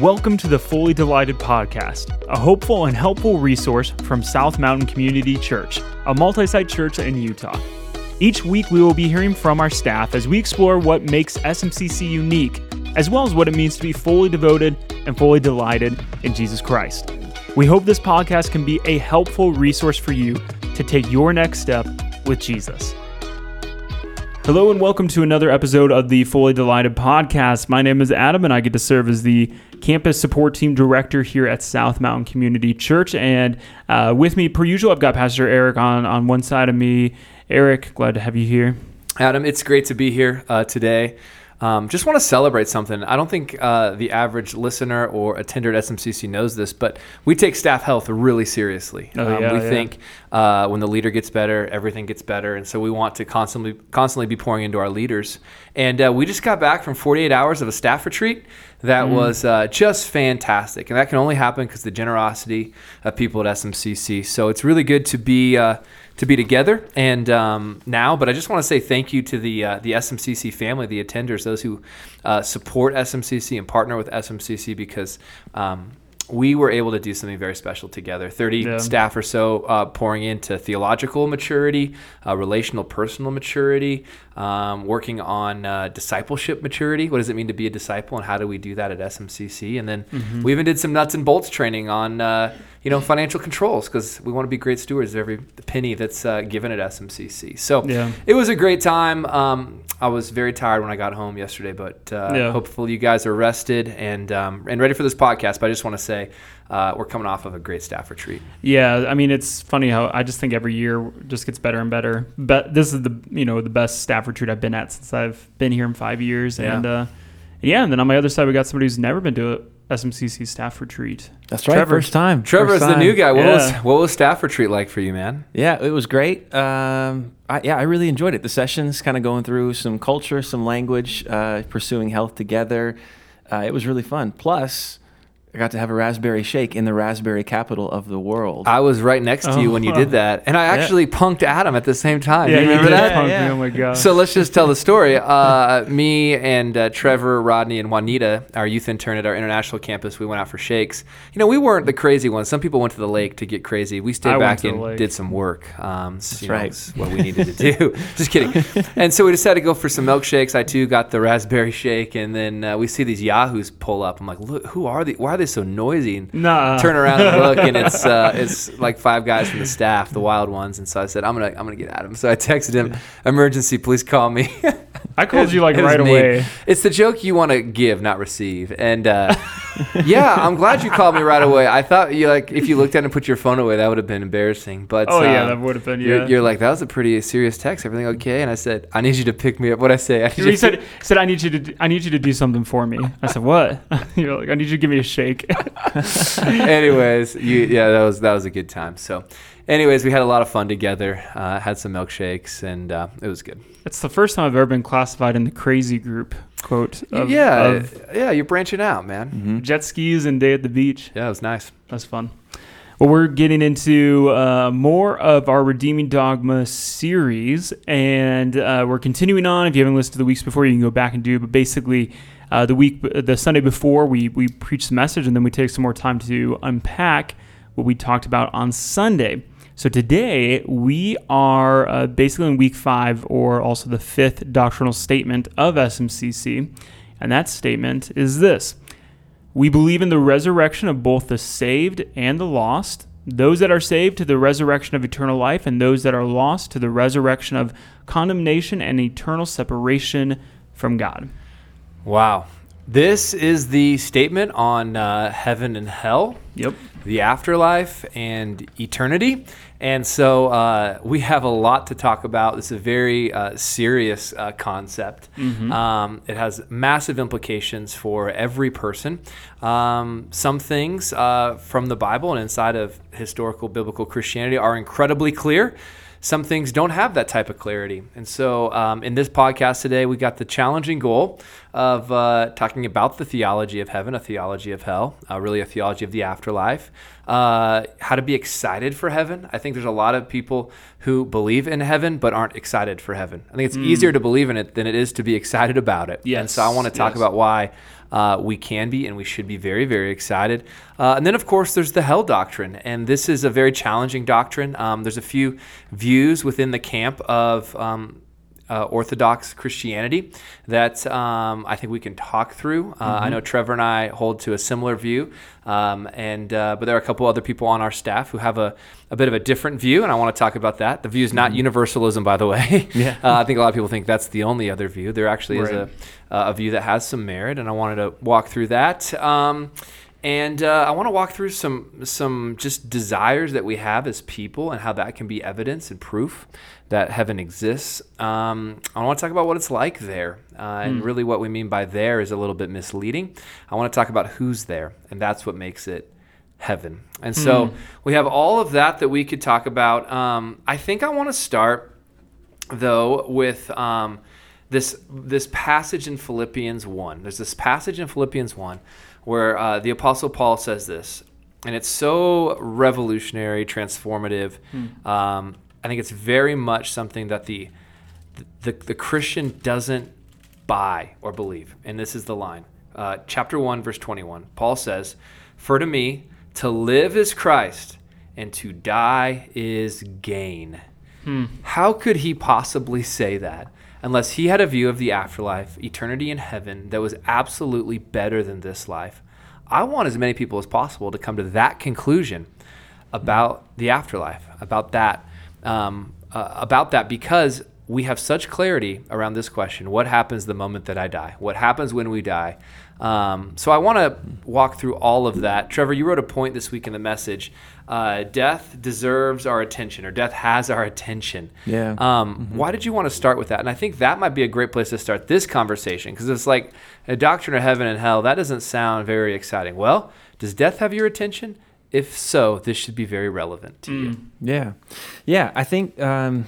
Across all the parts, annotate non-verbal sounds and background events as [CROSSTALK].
Welcome to the Fully Delighted Podcast, a hopeful and helpful resource from South Mountain Community Church, a multi site church in Utah. Each week, we will be hearing from our staff as we explore what makes SMCC unique, as well as what it means to be fully devoted and fully delighted in Jesus Christ. We hope this podcast can be a helpful resource for you to take your next step with Jesus. Hello and welcome to another episode of the Fully Delighted podcast. My name is Adam and I get to serve as the campus support team director here at South Mountain Community Church. And uh, with me, per usual, I've got Pastor Eric on, on one side of me. Eric, glad to have you here. Adam, it's great to be here uh, today. Um, just want to celebrate something. I don't think uh, the average listener or attender at SMCC knows this, but we take staff health really seriously. Oh, um, yeah, we yeah. think uh, when the leader gets better, everything gets better, and so we want to constantly constantly be pouring into our leaders. And uh, we just got back from 48 hours of a staff retreat that Mm. was uh, just fantastic, and that can only happen because the generosity of people at SMCC. So it's really good to be uh, to be together and um, now. But I just want to say thank you to the uh, the SMCC family, the attenders, those who uh, support SMCC and partner with SMCC because. Um, we were able to do something very special together. 30 Yeah. staff or so uh, pouring into theological maturity, uh, relational, personal maturity, um, working on uh, discipleship maturity. What does it mean to be a disciple, and how do we do that at SMCC? And then Mm-hmm. we even did some nuts and bolts training on uh, you know financial controls because we want to be great stewards of every penny that's uh, given at SMCC. So Yeah. it was a great time. Um, I was very tired when I got home yesterday, but uh, Yeah. hopefully you guys are rested and um, and ready for this podcast. But I just want to say uh, we're coming off of a great staff retreat. Yeah, I mean it's funny how I just think every year just gets better and better. But this is the you know the best staff retreat I've been at since I've been here in five years. Yeah. And uh, yeah, and then on my other side we got somebody who's never been to a SMCC staff retreat. That's right. Trevor. First time. Trevor is First the new guy. What was what was staff retreat like for you, man? Yeah, it was great. Um, I, yeah, I really enjoyed it. The sessions, kind of going through some culture, some language, uh, pursuing health together. Uh, it was really fun. Plus, I got to have a raspberry shake in the raspberry capital of the world. I was right next to you when you Oh. did that, and I actually punked Adam at the same time. Yeah, you you remember did that? punk me, Yeah. Oh my god. So let's just tell the story. Uh, me and uh, Trevor, Rodney, and Juanita, our youth intern at our international campus, we went out for shakes. You know, we weren't the crazy ones. Some people went to the lake to get crazy. We stayed I back and did some work. Um, s- you know, right. it's what we needed to do. [LAUGHS] just kidding. And so we decided to go for some milkshakes. I too got the raspberry shake, and then uh, we see these yahoos pull up. I'm like, look, who are they? Why are they so noisy? And nah. turn around and look, and it's [LAUGHS] uh, it's like five guys from the staff, the wild ones. And so I said, I'm gonna I'm gonna get at him. So I texted him, emergency, please call me. I called you like [LAUGHS] right away. It's the joke you want to give, not receive. And uh, [LAUGHS] [LAUGHS] yeah, I'm glad you called me right away. I thought you like if you looked at it and put your phone away, that would have been embarrassing. But Oh yeah, um, that would have been You're, yeah. you're like that was a pretty serious text. Everything okay? And I said, I need you to pick me up. What I say? I need you said, said, I need you to, do, I need you to do something for me. I said, what? [LAUGHS] You're like, I need you to give me a shake. [LAUGHS] anyways, you, yeah, that was that was a good time. So, anyways, we had a lot of fun together. Uh, had some milkshakes, and uh, it was good. it's the first time I've ever been classified in the crazy group. Quote. Of, yeah, Of yeah, you're branching out, man. Mhm. jet skis and day at the beach. Yeah, it was nice. That's fun. Well, we're getting into uh, more of our Redeeming Dogma series, and uh, we're continuing on. If you haven't listened to the weeks before, you can go back and do. But basically, uh, the week, the Sunday before, we we preach the message, and then we take some more time to unpack what we talked about on Sunday. So today we are uh, basically in week five, or also the fifth doctrinal statement of SMCC, and that statement is this. We believe in the resurrection of both the saved and the lost, those that are saved to the resurrection of eternal life, and those that are lost to the resurrection of condemnation and eternal separation from God. Wow, this is the statement on uh, heaven and hell. Yep. the afterlife and eternity. And so uh, we have a lot to talk about. This is a very uh, serious uh, concept. Um, it has massive implications for every person. Um, some things uh, from the Bible and inside of historical biblical Christianity are incredibly clear. Some things don't have that type of clarity. And so, um, in this podcast today, we got the challenging goal of uh, talking about the theology of heaven, a theology of hell, uh, really a theology of the afterlife, uh, how to be excited for heaven. I think there's a lot of people who believe in heaven but aren't excited for heaven. I think it's easier to believe in it than it is to be excited about it. And so, I want to talk yes. about why Uh, we can be and we should be very, very excited. Uh, and then, of course, there's the hell doctrine. And this is a very challenging doctrine. Um, there's a few views within the camp of um, uh, Orthodox Christianity that um, I think we can talk through. Uh, mm-hmm. I know Trevor and I hold to a similar view, um, and uh, but there are a couple other people on our staff who have a, a bit of a different view, and I want to talk about that. The view is not mm-hmm. universalism, by the way. [LAUGHS] Yeah. [LAUGHS] Uh, I think a lot of people think that's the only other view. There actually right. is a, a view that has some merit, and I wanted to walk through that. Um, and uh, I want to walk through some some just desires that we have as people and how that can be evidence and proof that heaven exists. Um, I want to talk about what it's like there, uh, mm. and hmm. really what we mean by there is a little bit misleading. I want to talk about who's there, and that's what makes it heaven. And so mm. we have all of that that we could talk about. Um, I think I want to start though with. Um, this, this passage in Philippians 1. There's this passage in Philippians 1 where uh, the Apostle Paul says this, and it's so revolutionary, transformative. Hmm. Um, I think it's very much something that the, the, the Christian doesn't buy or believe. And this is the line. Uh, chapter 1, verse 21. Paul says, For to me, to live is Christ, and to die is gain. Hmm. How could he possibly say that? Unless he had a view of the afterlife, eternity in heaven, that was absolutely better than this life. I want as many people as possible to come to that conclusion about the afterlife, about that, um, uh, about that, because we have such clarity around this question: What happens the moment that I die? What happens when we die? Um, so I want to walk through all of that. Trevor, you wrote a point this week in the message. Uh, death deserves our attention, or death has our attention. Yeah. Um, mm-hmm. Why did you want to start with that? And I think that might be a great place to start this conversation because it's like a doctrine of heaven and hell. That doesn't sound very exciting. Well, does death have your attention? If so, this should be very relevant to mm. you. Yeah. Yeah. I think. Um,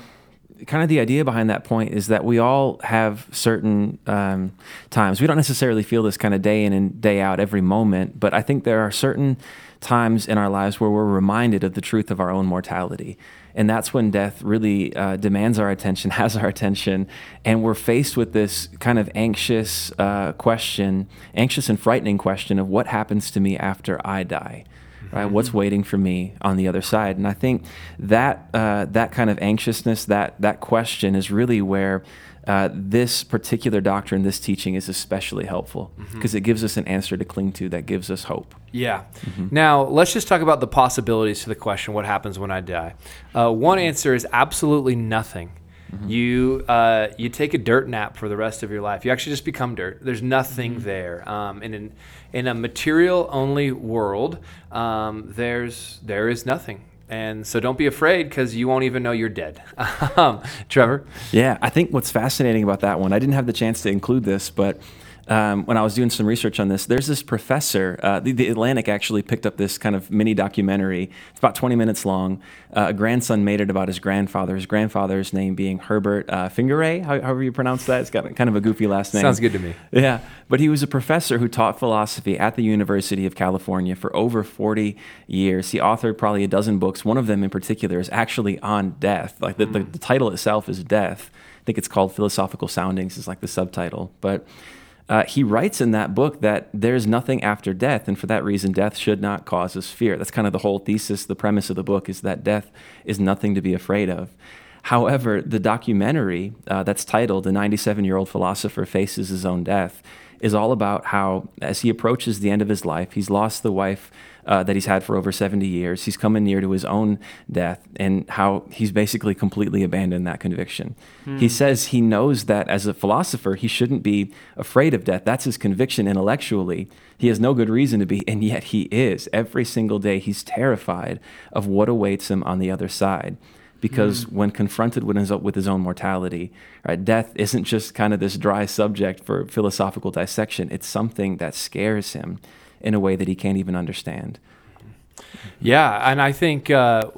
kind of the idea behind that point is that we all have certain um, times. We don't necessarily feel this kind of day in and day out every moment, but I think there are certain times in our lives where we're reminded of the truth of our own mortality. And that's when death really uh, demands our attention, [LAUGHS] has our attention, and we're faced with this kind of anxious uh, question, anxious and frightening question of what happens to me after I die right? What's mm-hmm. waiting for me on the other side? And I think that uh, that kind of anxiousness, that that question, is really where uh, this particular doctrine, this teaching, is especially helpful because mm-hmm. it gives us an answer to cling to that gives us hope. Yeah. Mm-hmm. Now let's just talk about the possibilities to the question: What happens when I die? Uh, one answer is absolutely nothing. Mm-hmm. You uh, you take a dirt nap for the rest of your life. You actually just become dirt. There's nothing mm-hmm. there. Um, and in in a material only world, um, there's there is nothing. And so don't be afraid because you won't even know you're dead. [LAUGHS] um, Trevor? Yeah, I think what's fascinating about that one, I didn't have the chance to include this, but um, when I was doing some research on this, there's this professor. Uh, the, the, Atlantic actually picked up this kind of mini documentary. It's about 20 minutes long. Uh, a grandson made it about his grandfather. His grandfather's name being Herbert uh, Fingarette, however you pronounce that. It's got kind of a goofy last name. Sounds good to me. Yeah, but he was a professor who taught philosophy at the University of California for over 40 years. He authored probably a dozen books. One of them in particular is actually on death. Like the, mm. the, the title itself is Death. I think it's called Philosophical Soundings, is like the subtitle. But uh, he writes in that book that there's nothing after death, and for that reason, death should not cause us fear. That's kind of the whole thesis, the premise of the book is that death is nothing to be afraid of. However, the documentary uh, that's titled The 97 Year Old Philosopher Faces His Own Death is all about how, as he approaches the end of his life, he's lost the wife uh, that he's had for over 70 years. He's coming near to his own death, and how he's basically completely abandoned that conviction. Hmm. He says he knows that as a philosopher, he shouldn't be afraid of death. That's his conviction intellectually. He has no good reason to be, and yet he is. Every single day, he's terrified of what awaits him on the other side because mm. when confronted with his, with his own mortality, right, death isn't just kind of this dry subject for philosophical dissection. It's something that scares him in a way that he can't even understand. Yeah, and I think uh,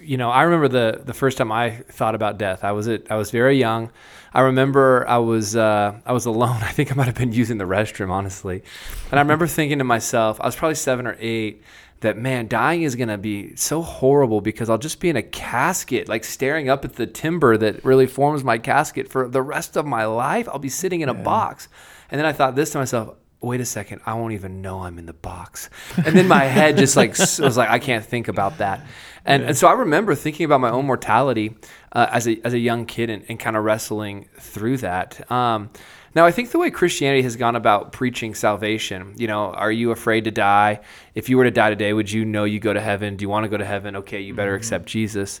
you know I remember the the first time I thought about death. I was at, I was very young. I remember I was uh, I was alone. [LAUGHS] I think I might have been using the restroom honestly, and I remember thinking to myself, I was probably seven or eight. That man, dying is gonna be so horrible because I'll just be in a casket, like staring up at the timber that really forms my casket for the rest of my life. I'll be sitting in a yeah. box. And then I thought this to myself, wait a second, I won't even know I'm in the box. And then my head just like was like, I can't think about that. And, yeah. and so I remember thinking about my own mortality uh, as, a, as a young kid and, and kind of wrestling through that. Um, now, I think the way Christianity has gone about preaching salvation, you know, are you afraid to die? If you were to die today, would you know you go to heaven? Do you want to go to heaven? Okay, you better mm-hmm. accept Jesus.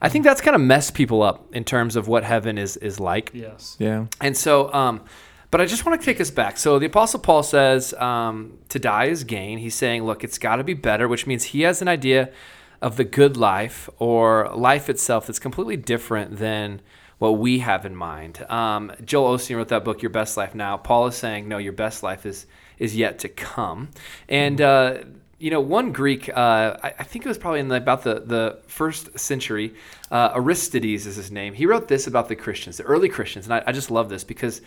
I think that's kind of messed people up in terms of what heaven is is like. Yes. Yeah. And so, um, but I just want to take us back. So the Apostle Paul says um, to die is gain. He's saying, look, it's got to be better, which means he has an idea of the good life or life itself that's completely different than what we have in mind. Um, Joel Osteen wrote that book, Your Best Life Now. Paul is saying, no, your best life is is yet to come. And uh, you know, one Greek, uh, I, I, think it was probably in the, about the, the first century, uh, Aristides is his name. He wrote this about the Christians, the early Christians. And I, I just love this because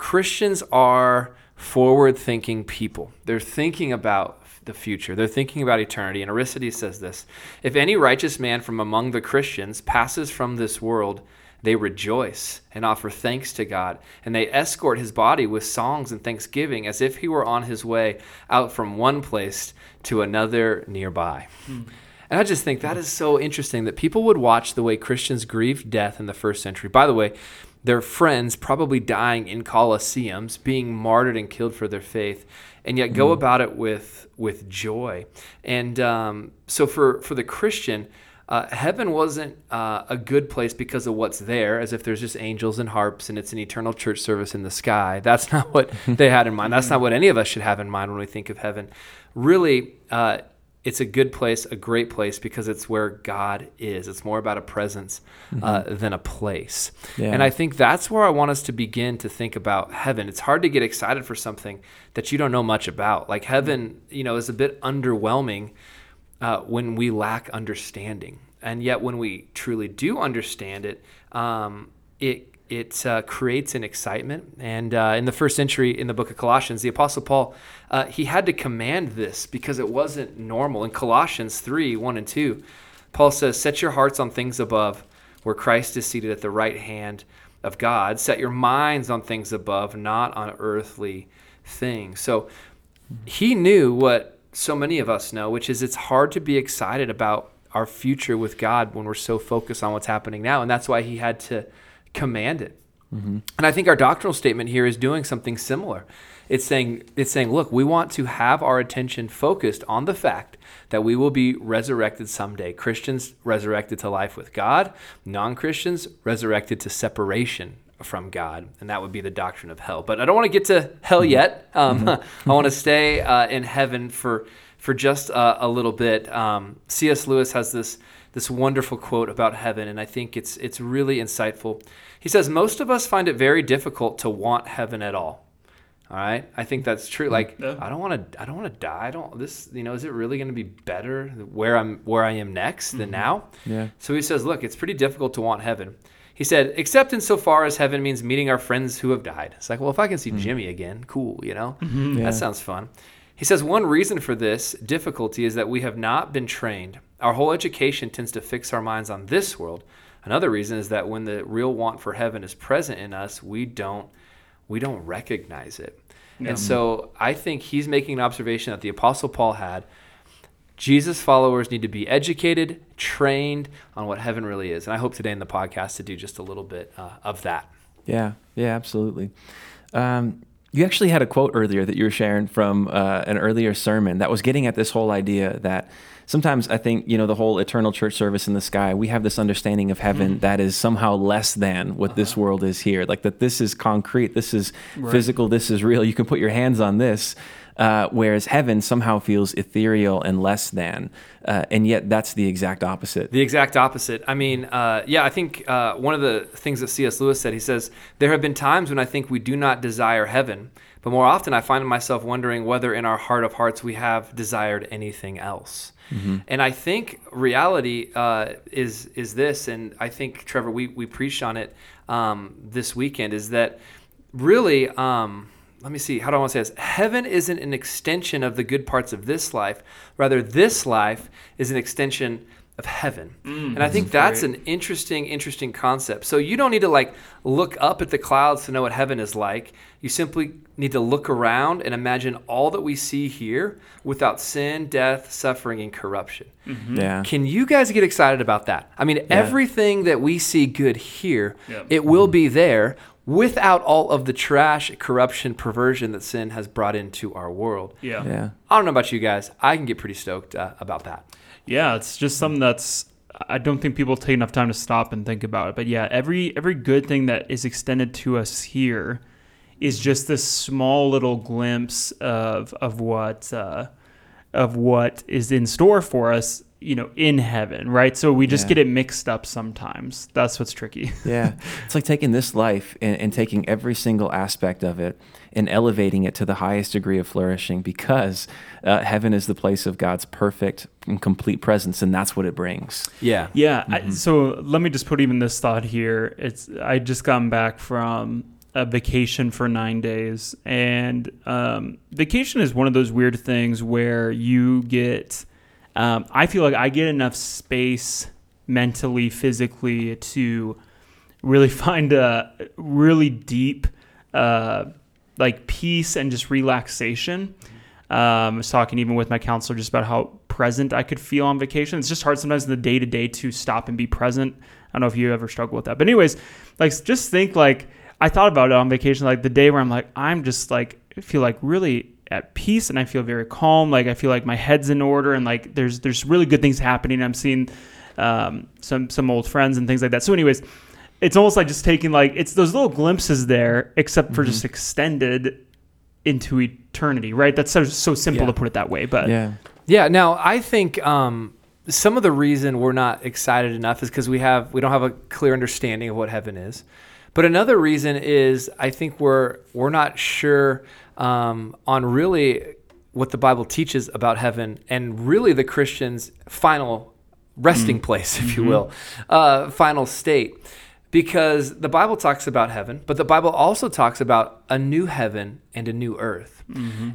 Christians are forward thinking people. They're thinking about the future, they're thinking about eternity. And Aristides says this If any righteous man from among the Christians passes from this world, they rejoice and offer thanks to God, and they escort his body with songs and thanksgiving as if he were on his way out from one place to another nearby. Hmm. And I just think that is so interesting that people would watch the way Christians grieved death in the first century. By the way, their friends probably dying in colosseums, being martyred and killed for their faith, and yet go mm. about it with with joy. And um, so for for the Christian, uh, heaven wasn't uh, a good place because of what's there, as if there's just angels and harps and it's an eternal church service in the sky. [LAUGHS] That's not what they had in mind. That's not what any of us should have in mind when we think of heaven. Really, uh, it's a good place, a great place, because it's where God is. It's more about a presence uh, mm-hmm. than a place. Yeah. And I think that's where I want us to begin to think about heaven. It's hard to get excited for something that you don't know much about. Like heaven, you know, is a bit underwhelming uh, when we lack understanding. And yet, when we truly do understand it, um, it it uh, creates an excitement. And uh, in the first century, in the book of Colossians, the Apostle Paul uh, he had to command this because it wasn't normal. In Colossians three one and two, Paul says, "Set your hearts on things above, where Christ is seated at the right hand of God. Set your minds on things above, not on earthly things." So he knew what so many of us know, which is it's hard to be excited about our future with God when we're so focused on what's happening now. And that's why he had to command it. Mm-hmm. And I think our doctrinal statement here is doing something similar. It's saying, it's saying, look, we want to have our attention focused on the fact that we will be resurrected someday. Christians resurrected to life with God, non Christians resurrected to separation from God, and that would be the doctrine of hell. But I don't want to get to hell mm-hmm. yet. Um, mm-hmm. [LAUGHS] I want to stay uh, in heaven for for just uh, a little bit. Um, C.S. Lewis has this this wonderful quote about heaven, and I think it's it's really insightful. He says, "Most of us find it very difficult to want heaven at all." All right, I think that's true. Mm-hmm. Like, yeah. I don't want to. I don't want to die. I don't. This, you know, is it really going to be better where I'm where I am next than mm-hmm. now? Yeah. So he says, look, it's pretty difficult to want heaven. He said, except insofar as heaven means meeting our friends who have died. It's like, well, if I can see mm-hmm. Jimmy again, cool, you know? Mm-hmm. Yeah. That sounds fun. He says, one reason for this difficulty is that we have not been trained. Our whole education tends to fix our minds on this world. Another reason is that when the real want for heaven is present in us, we don't we don't recognize it. And so I think he's making an observation that the apostle Paul had Jesus followers need to be educated, trained on what heaven really is. And I hope today in the podcast to do just a little bit uh, of that. Yeah, yeah, absolutely. Um, you actually had a quote earlier that you were sharing from uh, an earlier sermon that was getting at this whole idea that sometimes I think, you know, the whole eternal church service in the sky, we have this understanding of heaven mm. that is somehow less than what uh-huh. this world is here. Like that this is concrete, this is right. physical, this is real. You can put your hands on this. Uh, whereas heaven somehow feels ethereal and less than. Uh, and yet that's the exact opposite. The exact opposite. I mean, uh, yeah, I think uh, one of the things that C.S. Lewis said, he says, There have been times when I think we do not desire heaven, but more often I find myself wondering whether in our heart of hearts we have desired anything else. Mm-hmm. And I think reality uh, is is this, and I think Trevor, we we preached on it um, this weekend, is that really. Um, let me see, how do I want to say this? Heaven isn't an extension of the good parts of this life. Rather, this life is an extension of heaven. Mm, and I think that's, that's an interesting, interesting concept. So you don't need to like look up at the clouds to know what heaven is like. You simply need to look around and imagine all that we see here without sin, death, suffering, and corruption. Yeah. Can you guys get excited about that? I mean, everything that we see good here, Yep. it will be there without all of the trash, corruption, perversion that sin has brought into our world. Yeah. Yeah. I don't know about you guys. I can get pretty stoked uh, about that. Yeah, it's just something that's I don't think people take enough time to stop and think about it. But yeah, every every good thing that is extended to us here is just this small little glimpse of of what uh, of what is in store for us, you know, in heaven, right? So we just Yeah. get it mixed up sometimes. That's what's tricky. [LAUGHS] Yeah. It's like taking this life and, and taking every single aspect of it and elevating it to the highest degree of flourishing because uh, heaven is the place of God's perfect and complete presence, and that's what it brings. Yeah. Yeah. I, so let me just put even this thought here. It's I just gotten back from a vacation for nine days, and um, vacation is one of those weird things where you get. Um, I feel like I get enough space mentally, physically to really [LAUGHS] find a really deep, uh, like peace and just relaxation. Um, I was talking even with my counselor just about how present I could feel on vacation. It's just hard sometimes in the day to day to stop and be present. I don't know if you ever struggle with that, but anyways, like just think like I thought about it on vacation, like the day where I'm like I'm just like feel like really at peace and I feel very calm. Like I feel like my head's in order and like there's there's really good things happening. I'm seeing um, some some old friends and things like that. So, anyways, it's almost like just taking like it's those little glimpses there, except for just extended into eternity, right? That's so, so simple Yeah. to put it that way, but Yeah. Yeah. Now, I think um, some of the reason we're not excited enough is because we have we don't have a clear understanding of what heaven is. But another reason is I think we're we're not sure um, on really what the Bible teaches about heaven and really the Christian's final resting place, if you will, uh, final state. Because the Bible talks about heaven, but the Bible also talks about a new heaven and a new earth.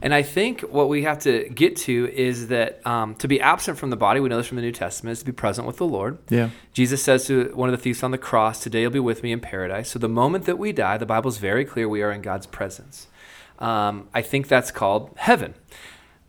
And I think what we have to get to is that um, to be absent from the body, we know this from the New Testament, is to be present with the Lord. Yeah. Jesus says to one of the thieves on the cross, Today you'll be with me in paradise. So the moment that we die, the Bible's very clear we are in God's presence. Um, I think that's called heaven.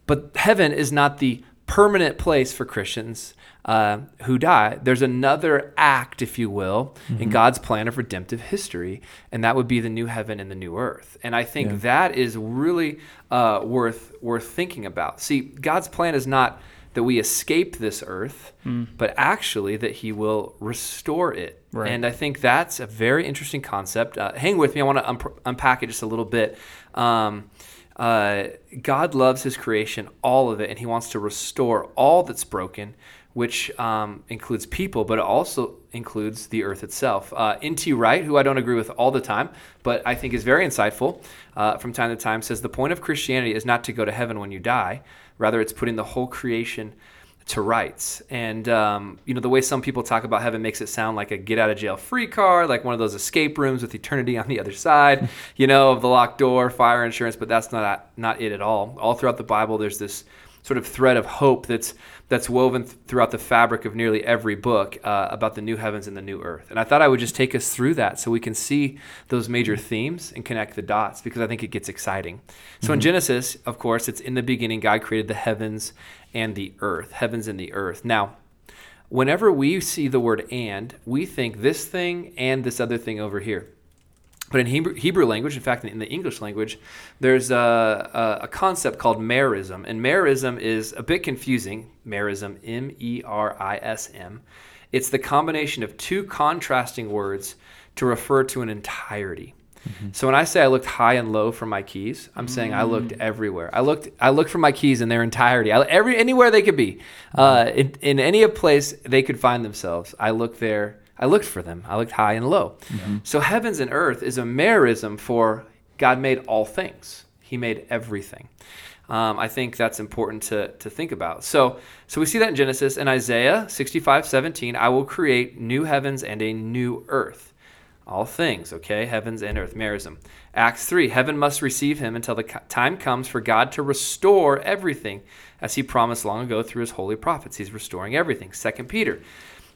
But heaven is not the permanent place for Christians uh, who die. There's another act, if you will, in God's plan of redemptive history, and that would be the new heaven and the new earth. And I think Yeah. that is really uh, worth worth thinking about. See, God's plan is not that we escape this earth, but actually that He will restore it. Right. And I think that's a very interesting concept. Uh, hang with me. I want to un- unpack it just a little bit. Um, uh, God loves His creation, all of it, and He wants to restore all that's broken, which um, includes people, but it also includes the earth itself. Uh, N.T. Wright, who I don't agree with all the time, but I think is very insightful uh, from time to time, says the point of Christianity is not to go to heaven when you die, rather, it's putting the whole creation to rights. And, um, you know, the way some people talk about heaven makes it sound like a get out of jail free card, like one of those escape rooms with eternity on the other side, [LAUGHS] you know, of the locked door, fire insurance, but that's not, not it at all. All throughout the Bible, there's this sort of thread of hope that's that's woven th- throughout the fabric of nearly every book uh, about the new heavens and the new earth. And I thought I would just take us through that so we can see those major themes and connect the dots because I think it gets exciting. So in Genesis, of course, it's in the beginning God created the heavens and the earth, heavens and the earth. Now, whenever we see the word and, we think this thing and this other thing over here. But in Hebrew, Hebrew language, in fact, in the English language, there's a, a, concept called merism. And merism is a bit confusing. Merism, M E R I S M. It's the combination of two contrasting words to refer to an entirety. So when I say I looked high and low for my keys, I'm saying I looked everywhere. I looked I looked for my keys in their entirety. I, every anywhere they could be, uh, in, in any place they could find themselves. I looked there. I looked for them. I looked high and low. So heavens and earth is a merism for God made all things. He made everything. Um, I think that's important to, to think about. So, so we see that in Genesis and Isaiah 65, 17. I will create new heavens and a new earth. All things, okay? Heavens and earth, merism. Acts 3, heaven must receive him until the time comes for God to restore everything, as he promised long ago through his holy prophets. He's restoring everything. Second Peter,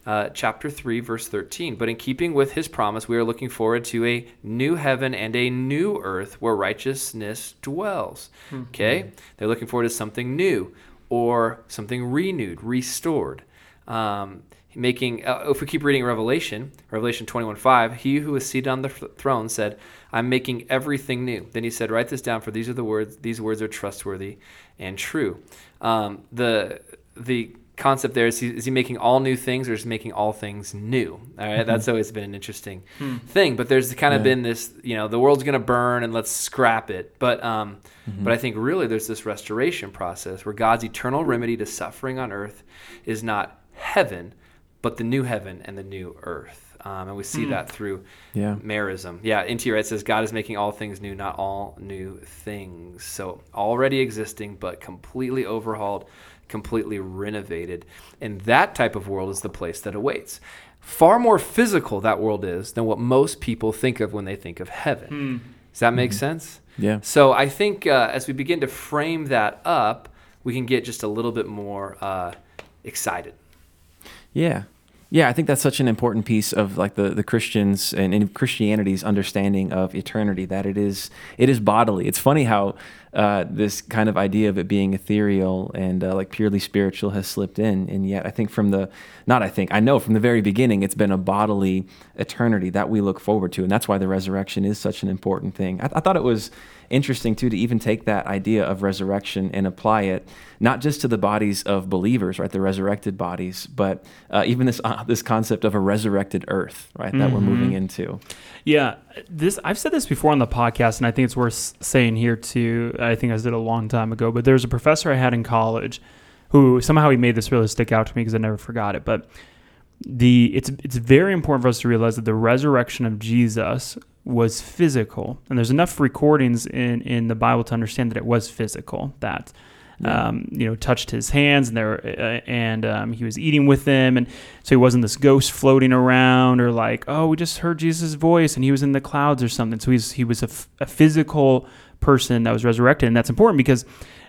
uh, chapter 3, verse 13. But in keeping with his promise, we are looking forward to a new heaven and a new earth where righteousness dwells. Mm-hmm. Okay? They're looking forward to something new or something renewed, restored. Um, making uh, if we keep reading revelation revelation 21 5 he who is seated on the throne said i'm making everything new then he said write this down for these are the words these words are trustworthy and true um, the the concept there is he, is he making all new things or is he making all things new all right? mm-hmm. that's always been an interesting hmm. thing but there's kind of yeah. been this you know the world's going to burn and let's scrap it but um, mm-hmm. but i think really there's this restoration process where god's eternal remedy to suffering on earth is not heaven but the new heaven and the new earth um, and we see mm. that through yeah. merism. Yeah, into it says God is making all things new, not all new things. So already existing, but completely overhauled, completely renovated. And that type of world is the place that awaits. Far more physical that world is than what most people think of when they think of heaven. Hmm. Does that make mm-hmm. sense? Yeah. So I think uh, as we begin to frame that up, we can get just a little bit more uh, excited. Yeah. Yeah, I think that's such an important piece of like the, the Christians and, and Christianity's understanding of eternity that it is it is bodily. It's funny how uh, this kind of idea of it being ethereal and uh, like purely spiritual has slipped in, and yet I think from the not I think I know from the very beginning it's been a bodily eternity that we look forward to, and that's why the resurrection is such an important thing. I, I thought it was interesting too to even take that idea of resurrection and apply it not just to the bodies of believers, right, the resurrected bodies, but uh, even this uh, this concept of a resurrected earth, right, that mm-hmm. we're moving into. Yeah, this I've said this before on the podcast, and I think it's worth saying here too. I think I did a long time ago, but there's a professor I had in college who somehow he made this really stick out to me because I never forgot it, but the it's it's very important for us to realize that the resurrection of Jesus was physical, and there's enough recordings in in the Bible to understand that it was physical. That. Um, you know touched his hands, and there uh, and um, he was eating with them, and so he wasn't this ghost floating around or like oh we just heard Jesus' voice and he was in the clouds or something. So he's he was a, f- a physical person that was resurrected, and that's important because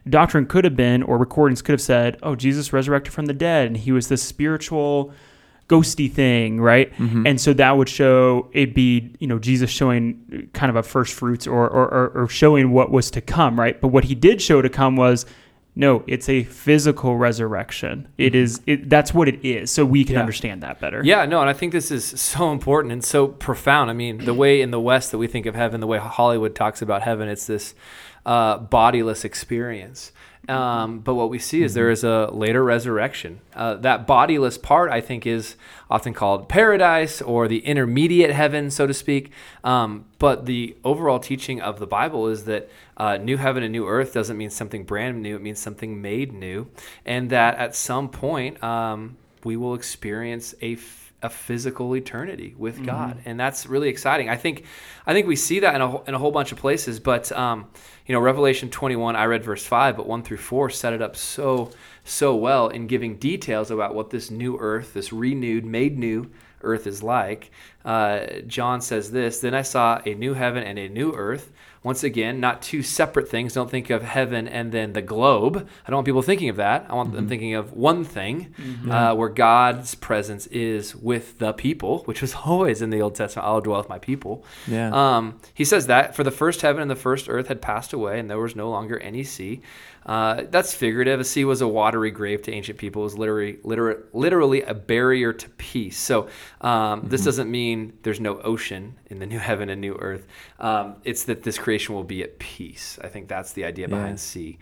doctrine could have been or recordings could have said oh Jesus resurrected from the dead, and he was this spiritual ghosty thing, right? Mm-hmm. And so that would show it be, you know, Jesus showing kind of a first fruits or, or, or showing what was to come, right? But what he did show to come was no, it's a physical resurrection. It mm-hmm. It, that's what it is. So we can yeah. understand that better. Yeah, no, and I think this is so important and so profound. I mean, the way in the West that we think of heaven, the way Hollywood talks about heaven, it's this uh, bodiless experience. Um, but what we see is there mm-hmm. is a later resurrection. Uh, that bodiless part, I think, is often called paradise or the intermediate heaven, so to speak. Um, but the overall teaching of the Bible is that uh, new heaven and new earth doesn't mean something brand new, it means something made new. And that at some point, um, we will experience a a physical eternity with mm-hmm. God, and that's really exciting. I think, I think we see that in a, in a whole bunch of places. But um, you know, Revelation 21, I read verse five, but one through four set it up so so well in giving details about what this new earth, this renewed, made new earth is like. Uh, John says this: Then I saw a new heaven and a new earth once again, not two separate things. Don't think of heaven and then the globe. I don't want people thinking of that. I want mm-hmm. them thinking of one thing mm-hmm. uh, where God's presence is with the people, which was [LAUGHS] always in the Old Testament. I'll dwell with my people. Yeah. Um, he says that for the first heaven and the first earth had passed away, and there was no longer any sea. Uh, that's figurative. A sea was a watery grave to ancient people. It was literally, literally, literally a barrier to peace. So um, mm-hmm. this doesn't mean there's no ocean in the new [LAUGHS] heaven and new earth. Um, it's that this creation will be at peace. I think that's the idea behind yeah. sea.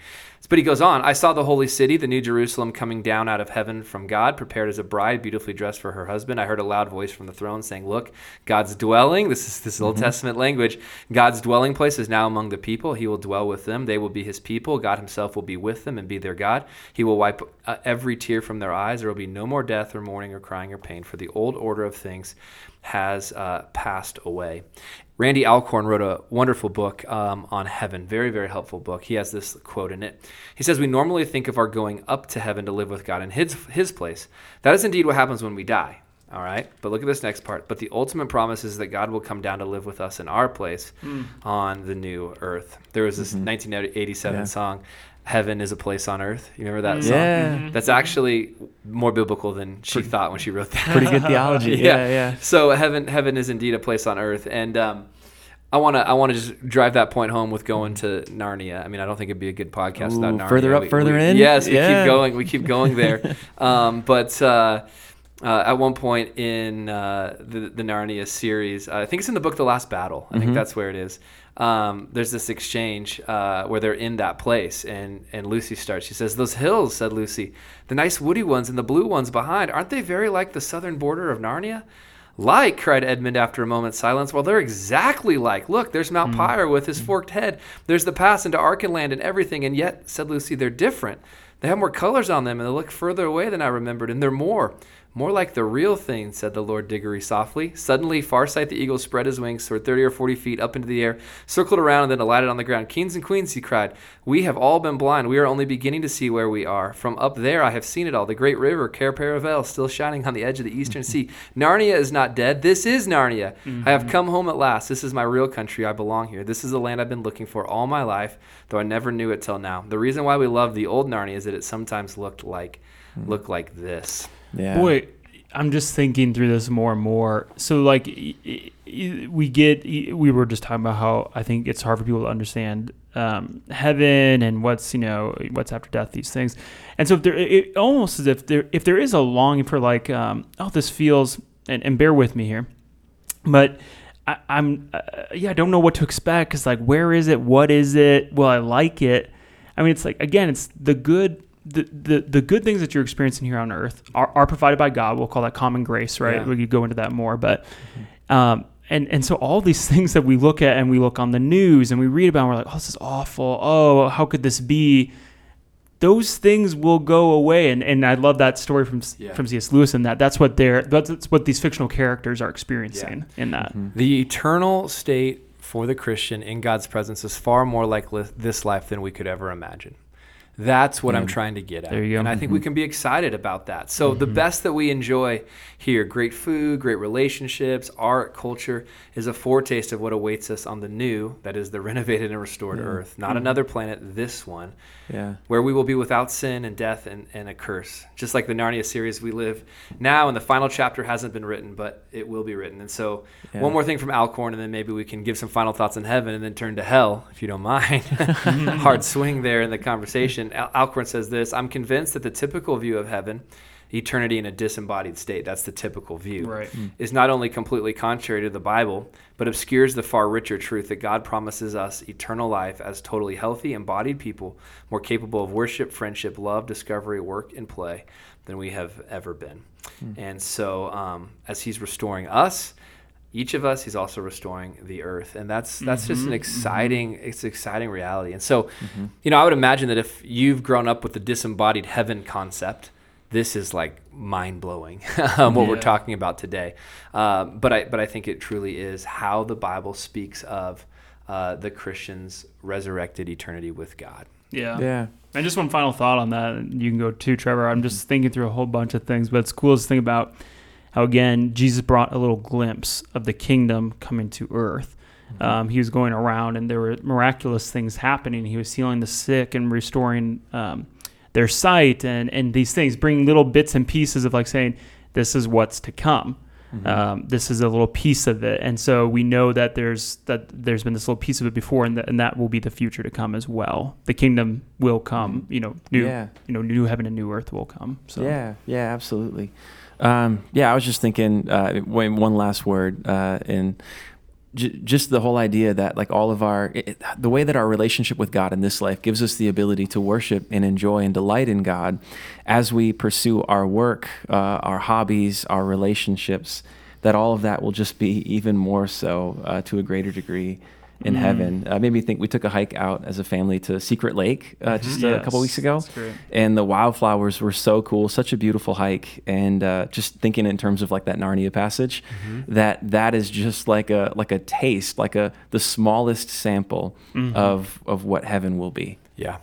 But he goes on I saw the holy city, the new Jerusalem, coming down out of heaven from God, prepared as a bride, beautifully dressed for her husband. I heard a loud voice from the throne saying, Look, God's dwelling, this is this mm-hmm. Old Testament language, God's dwelling place is now among the people. He will dwell with them. They will be his people. God himself will be with them and be their God. He will wipe uh, every tear from their eyes. There will be no more death or mourning or crying or pain, for the old order of things has uh, passed away. Randy Alcorn wrote a wonderful book um, on heaven, very, very helpful book. He has this quote in it. He says, We normally think of our going up to heaven to live with God in his, his place. That is indeed what happens when we die. All right. But look at this next part. But the ultimate promise is that God will come down to live with us in our place mm. on the new earth. There was this mm-hmm. 1987 yeah. song heaven is a place on earth. You remember that Mm. song? Yeah. That's actually more biblical than she thought when she wrote that. Pretty good theology. [LAUGHS] Yeah, yeah. So heaven, heaven is indeed a place on earth, and um, I want to, I want to just drive that point home with going to Narnia. I mean, I don't think it'd be a good podcast without Narnia. further up, We- further we- in? Yes, we Yeah. keep going. We keep going there. [LAUGHS] um, but uh, uh, at one point in uh, the the Narnia series, I think it's in the book The Last Battle. I Mm-hmm. think that's where it is. Um, there's this exchange uh, where they're in that place, and and Lucy starts. She says, "Those hills," said Lucy, "the nice woody ones and the blue ones behind, aren't they very like the southern border of Narnia?" Like, cried Edmund after a moment's silence. Well, they're exactly like. Look, there's Mount Pire with his forked head. There's the pass into Archenland and everything. And yet, said Lucy, they're different. They have more colors on them, and they look further away than I remembered, and they're more. More like the real thing, said the Lord Digory softly. Suddenly, Farsight the eagle spread his wings, soared 30 or 40 feet up into the air, circled around, and then alighted on the ground. Kings and queens, he cried, we have all been blind. We are only beginning to see where we are. From up there, I have seen it all. The great river, Cair Paravel, still shining on the edge of the eastern sea. Narnia is not dead. This is Narnia. Mm-hmm. I have come home at last. This is my real country. I belong here. This is the land I've been looking for all my life, though I never knew it till now. The reason why we love the old Narnia is that it sometimes looked like hmm. looked like this. Yeah. Boy, I'm just thinking through this more and more. So, like, we get, we were just talking about how I think it's hard for people to understand um, heaven and what's, you know, what's after death, these things. And so, if there, it almost as if there, if there is a longing for, like, um, oh, this feels, and, and bear with me here, but I, I'm, uh, yeah, I don't know what to expect because, like, where is it? What is it? Will I like it? I mean, it's like again, it's the good, the the, the good things that you're experiencing here on earth are, are provided by God. We'll call that common grace, right? Yeah. We could go into that more, but um, and and so all these [LAUGHS] things that we look at and we look on the news and we read about, and we're like, oh, this is awful. Oh, how could this be? Those things will go away, and, and I love that story from Yeah. from C.S. Lewis and that that's what they're that's, what these fictional characters are experiencing in that. The eternal state for the Christian in God's presence is far more like li- this life than we could ever imagine. That's what I'm trying to get at. There you go. And I think we mm-hmm. can be excited about that. So, the mm-hmm. best that we enjoy here great food, great relationships, art, culture is a foretaste of what awaits us on the new, that is the [LAUGHS] renovated and restored mm-hmm. earth. Not another planet, this one Yeah. where we will be without sin and death and, and a curse. Just like the Narnia series we live now, and the final chapter hasn't been written, but it will be written. And so, Yeah. one more thing from Alcorn, and then maybe we can give some final thoughts on heaven and then turn to hell, if you don't mind. [LAUGHS] Hard swing there in the conversation. Al- Alcorn says this I'm convinced that the typical view of heaven. Eternity in a disembodied state, that's the typical view, Right. Mm. is not only completely contrary to the Bible, but obscures the far richer truth that God promises us eternal life as totally healthy, embodied people, more capable of worship, friendship, love, discovery, work, and play than we have ever been. Mm. And so, um, as He's restoring us, each of us, He's also restoring the earth, and that's that's just an mm-hmm. exciting, mm-hmm. it's an exciting reality. And so, mm-hmm. you know, I would imagine that if you've grown up with the disembodied heaven concept, this is like mind blowing [LAUGHS] um, what we're talking about today. Um, but I but I think it truly is how the Bible speaks of uh, the Christian's resurrected eternity with God. Yeah. Yeah. And just one final thought on that. and You can go too, Trevor. I'm just thinking through a whole bunch of things, but it's cool to think about how again Jesus brought a little glimpse of the kingdom coming to earth. Um, he was going around, and there were miraculous things happening. He was healing the sick and restoring um, their sight, and and these things, bringing little bits and pieces of like saying, "This is what's to come." Um, this is a little piece of it, and so we know that there's that there's been this little piece of it before, and that, and that will be the future to come as well. The kingdom will come. You know, new Yeah. you know, new heaven and new earth will come. So Yeah, yeah, absolutely. Um, yeah, I was just thinking. Uh, one last word, uh, and j- just the whole idea that like all of our it, the way that our relationship with God in this life gives us the ability to worship and enjoy and delight in God as we pursue our work, uh, our hobbies, our relationships. That all of that will just be even more so uh, to a greater degree in heaven. Uh, made me think we took a hike out as a family to Secret Lake uh, just a couple weeks ago. That's great. and the wildflowers were so cool. Such a beautiful hike. And uh, just thinking in terms of like that narnia passage that that is just like a like a taste like a the smallest sample of of what heaven will be. Yeah.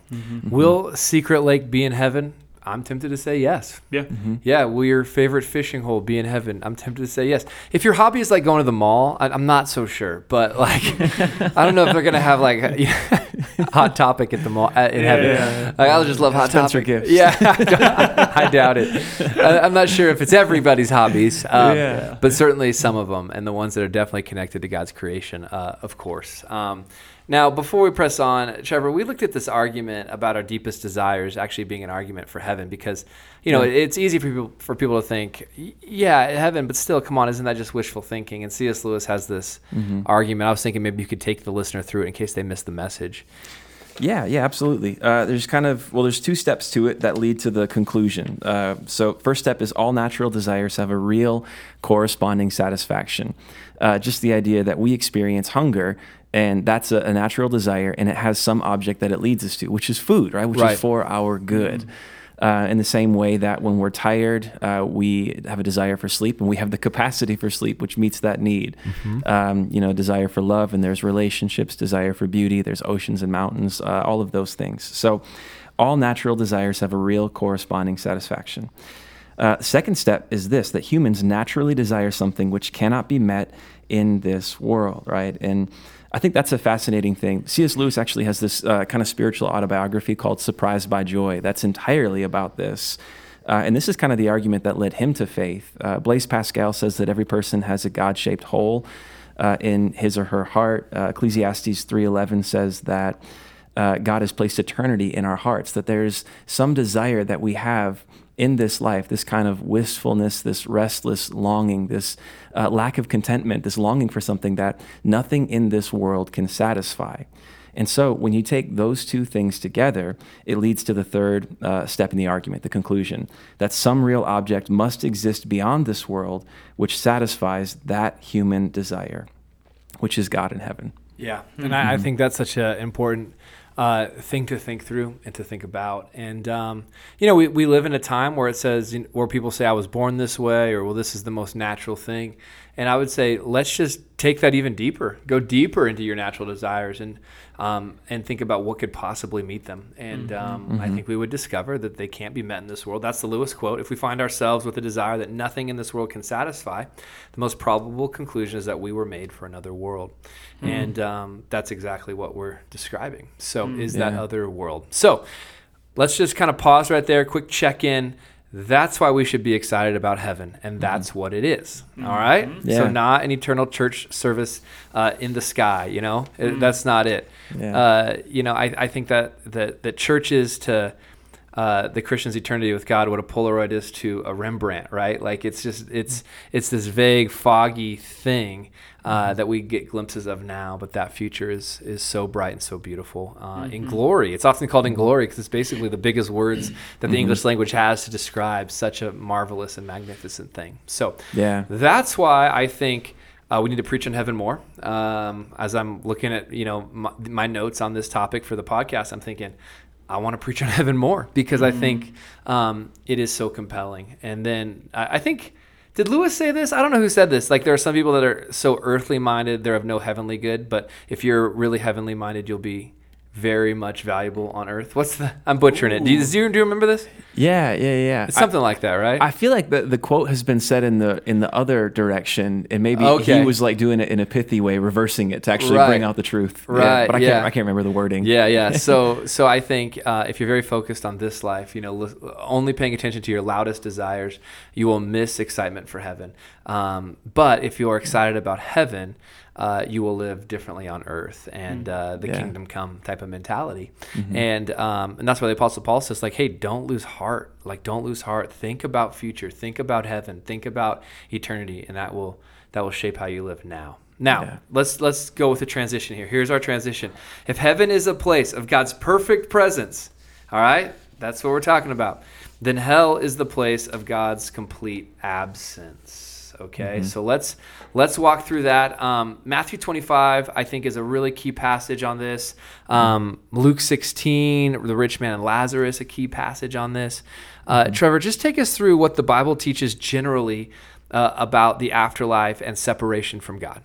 Will Secret Lake be in heaven? I'm tempted to say yes. Yeah. Yeah, will your favorite fishing hole be in heaven? I'm tempted to say yes. If your hobby is like going to the mall, I, I'm not so sure. But like, [LAUGHS] I don't know if they're gonna have like a [LAUGHS] hot topic at the mall uh, in Yeah, heaven. yeah, yeah. Like, I'll just love hot Spencer topic. gifts. Yeah, [LAUGHS] I doubt it. I, I'm not sure if it's everybody's hobbies, um, Yeah. but certainly some of them, and the ones that are definitely connected to God's creation, uh, of course. Um, now, before we press on, Trevor, we looked at this argument about our deepest desires actually being an argument for heaven because, you know, it's easy for people for people to think, yeah, heaven, but still, come on, isn't that just wishful thinking? And C.S. Lewis has this mm-hmm. argument. I was thinking maybe you could take the listener through it in case they missed the message. Yeah, yeah, absolutely. Uh, there's kind of well, there's two steps to it that lead to the conclusion. Uh, so, first step is all natural desires have a real corresponding satisfaction. Uh, just the idea that we experience hunger, and that's a, a natural desire, and it has some object that it leads us to, which is food, right? Which Right. is for our good. Uh, in the same way that when we're tired, uh, we have a desire for sleep, and we have the capacity for sleep, which meets that need. Um, you know, desire for love, and there's relationships, desire for beauty, there's oceans and mountains, uh, all of those things. So, all natural desires have a real corresponding satisfaction. Uh, second step is this that humans naturally desire something which cannot be met in this world, right? And I think that's a fascinating thing. C.S. Lewis actually has this uh, kind of spiritual autobiography called Surprised by Joy that's entirely about this. Uh, and this is kind of the argument that led him to faith. Uh, Blaise Pascal says that every person has a God-shaped hole uh, in his or her heart. Uh, Ecclesiastes 3:11 says that uh, God has placed eternity in our hearts, that there's some desire that we have in this life, this kind of wistfulness, this restless longing, this uh, lack of contentment, this longing for something that nothing in this world can satisfy. And so, when you take those two things together, it leads to the third uh, step in the argument, the conclusion that some real object must exist beyond this world which satisfies that human desire, which is God in heaven. Yeah, and I, I think that's such an important uh, thing to think through and to think about. And um, you know, we, we live in a time where it says you know, where people say I was born this way, or well, this is the most natural thing. And I would say let's just take that even deeper, go deeper into your natural desires, and um, and think about what could possibly meet them. And um, I think we would discover that they can't be met in this world. That's the Lewis quote. If we find ourselves with a desire that nothing in this world can satisfy, the most probable conclusion is that we were made for another world. And um, that's exactly what we're describing. So, is that other world? So, let's just kind of pause right there, quick check in. That's why we should be excited about heaven, and that's what it is. All right. So, not an eternal church service uh, in the sky. You know, It- that's not it. Yeah. Uh, you know, I, I think that that that churches to uh, the Christian's eternity with God, what a Polaroid is to a Rembrandt, right? Like it's just it's it's this vague, foggy thing uh, that we get glimpses of now, but that future is is so bright and so beautiful uh, in glory. It's often called in glory because it's basically the biggest words that the English language has to describe such a marvelous and magnificent thing. So Yeah. that's why I think uh, we need to preach on heaven more. Um, as I'm looking at you know my, my notes on this topic for the podcast, I'm thinking I want to preach on [LAUGHS] heaven more because I think um, it is so compelling. And then I, I think. Did Lewis say this? I don't know who said this. Like there are some people that are so earthly minded, they're of no heavenly good. But if you're really heavenly minded, you'll be very much valuable on earth. What's the? I'm butchering it. Do you, do you, do you remember this? Yeah, yeah, yeah. It's something like that, right? I feel like the, the quote has been said in the in the other direction, and maybe Okay. he was like doing it in a pithy way, reversing it to actually Right. bring out the truth. Yeah, Right, but I yeah. can't I can't remember the wording. Yeah, yeah. [LAUGHS] So, so I think uh, if you're very focused on this life, you know, only paying attention to your loudest desires, you will miss excitement for heaven. Um, but if you are excited about heaven, uh, you will live differently on earth and uh, the Yeah. kingdom come type of mentality. And um, and that's why the Apostle Paul says, like, hey, don't lose heart. Like, don't lose heart. Think about future. Think about heaven. Think about eternity, and that will that will shape how you live now. Now, Yeah. let's let's go with the transition here. Here's our transition. If heaven is a place of God's perfect presence, all right, that's what we're talking about. Then hell is the place of God's complete absence. Okay, so let's let's walk through that. Um, Matthew 25, I think, is a really key passage on this. Um, Luke 16, the rich man and Lazarus, a key passage on this. Uh, Trevor, just take us through what the Bible teaches generally uh, about the afterlife and separation from God.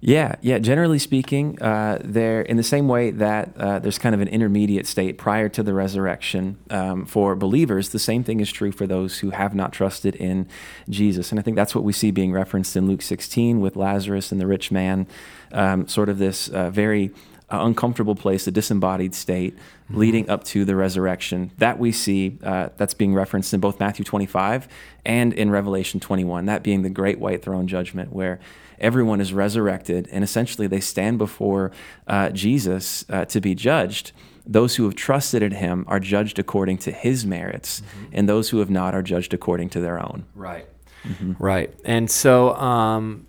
Yeah, yeah. Generally speaking, uh, there in the same way that uh, there's kind of an intermediate state prior to the resurrection um, for believers, the same thing is true for those who have not trusted in Jesus. And I think that's what we see being referenced in Luke 16 with Lazarus and the rich man, um, sort of this uh, very uh, uncomfortable place, a disembodied state, mm-hmm. leading up to the resurrection. That we see uh, that's being referenced in both Matthew 25 and in Revelation 21. That being the great white throne judgment, where everyone is resurrected and essentially they stand before uh, Jesus uh, to be judged. Those who have trusted in him are judged according to his merits, mm-hmm. and those who have not are judged according to their own. Right. Mm-hmm. Right. And so um,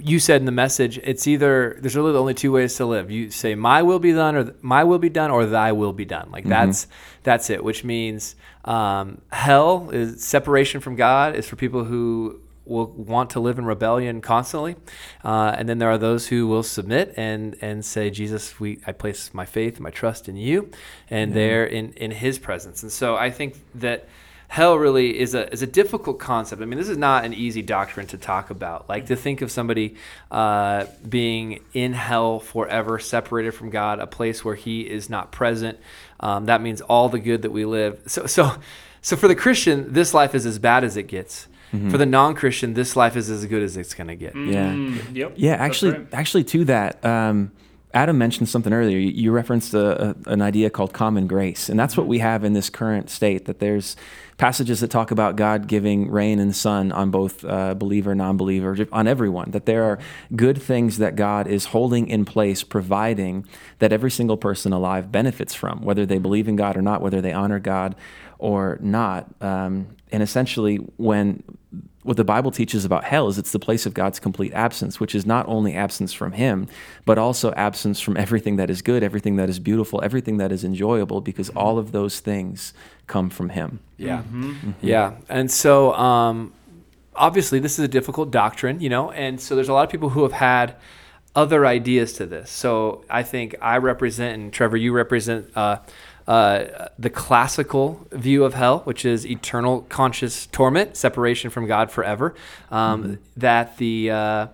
you said in the message, it's either there's really only two ways to live. You say my will be done, or my will be done, or thy will be done. Like mm-hmm. that's that's it. Which means um, hell is separation from God is for people who will want to live in rebellion constantly, uh, and then there are those who will submit and and say, Jesus, we I place my faith, my trust in you, and mm-hmm. they're in in His presence. And so I think that hell really is a is a difficult concept. I mean, this is not an easy doctrine to talk about. Like to think of somebody uh, being in hell forever, separated from God, a place where He is not present. Um, that means all the good that we live. So so so for the Christian, this life is as bad as it gets. Mm-hmm. For the non-Christian, this life is as good as it's going to get. Yeah. Mm, yep. Yeah. Actually, right. actually, to that. Um, Adam mentioned something earlier. You referenced a, a, an idea called common grace, and that's what we have in this current state. That there's passages that talk about God giving rain and sun on both uh, believer, non-believer, on everyone. That there are good things that God is holding in place, providing that every single person alive benefits from, whether they believe in God or not, whether they honor God or not. Um, and essentially, when what the Bible teaches about hell is it's the place of God's complete absence, which is not only absence from Him, but also absence from everything that is good, everything that is beautiful, everything that is enjoyable, because mm-hmm. all of those things come from Him. Yeah. Mm-hmm. Mm-hmm. Yeah. And so, um, obviously, this is a difficult doctrine, you know, and so there's a lot of people who have had other ideas to this. So I think I represent, and Trevor, you represent, uh, uh, the classical view of hell, which is eternal conscious torment, separation from God forever. Um, mm-hmm. That the uh,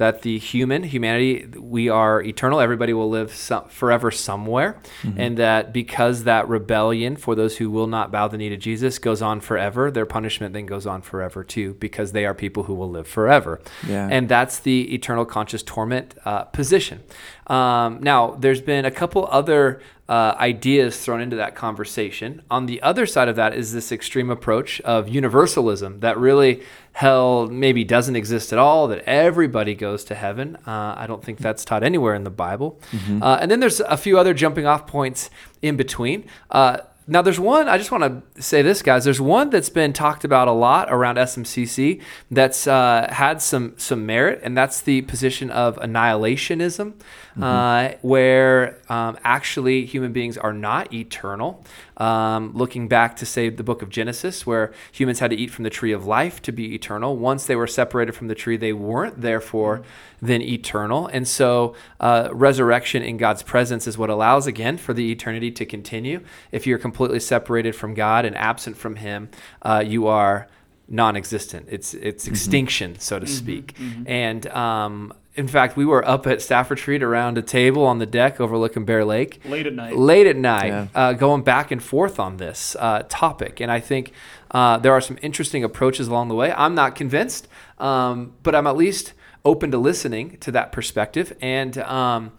that the human humanity we are eternal everybody will live some, forever somewhere mm-hmm. and that because that rebellion for those who will not bow the knee to jesus goes on forever their punishment then goes on forever too because they are people who will live forever yeah. and that's the eternal conscious torment uh, position um, now there's been a couple other uh, ideas thrown into that conversation. On the other side of that is this extreme approach of universalism that really hell maybe doesn't exist at all, that everybody goes to heaven. Uh, I don't think that's taught anywhere in the Bible. Mm-hmm. Uh, and then there's a few other jumping off points in between. Uh, now, there's one, I just want to say this, guys. There's one that's been talked about a lot around SMCC that's uh, had some, some merit, and that's the position of annihilationism, mm-hmm. uh, where um, actually human beings are not eternal. Um, looking back to, say, the book of Genesis, where humans had to eat from the tree of life to be eternal. Once they were separated from the tree, they weren't, therefore, mm-hmm eternal. And so, uh, resurrection in God's presence is what allows, again, for the eternity to continue. If you're completely separated from God and absent from Him, uh, you are non-existent. It's it's mm-hmm. extinction, so to mm-hmm. speak. Mm-hmm. And um, in fact, we were up at staff retreat around a table on the deck overlooking Bear Lake late at night. Late at night, yeah. uh, going back and forth on this uh, topic, and I think uh, there are some interesting approaches along the way. I'm not convinced, um, but I'm at least open to listening to that perspective. And um,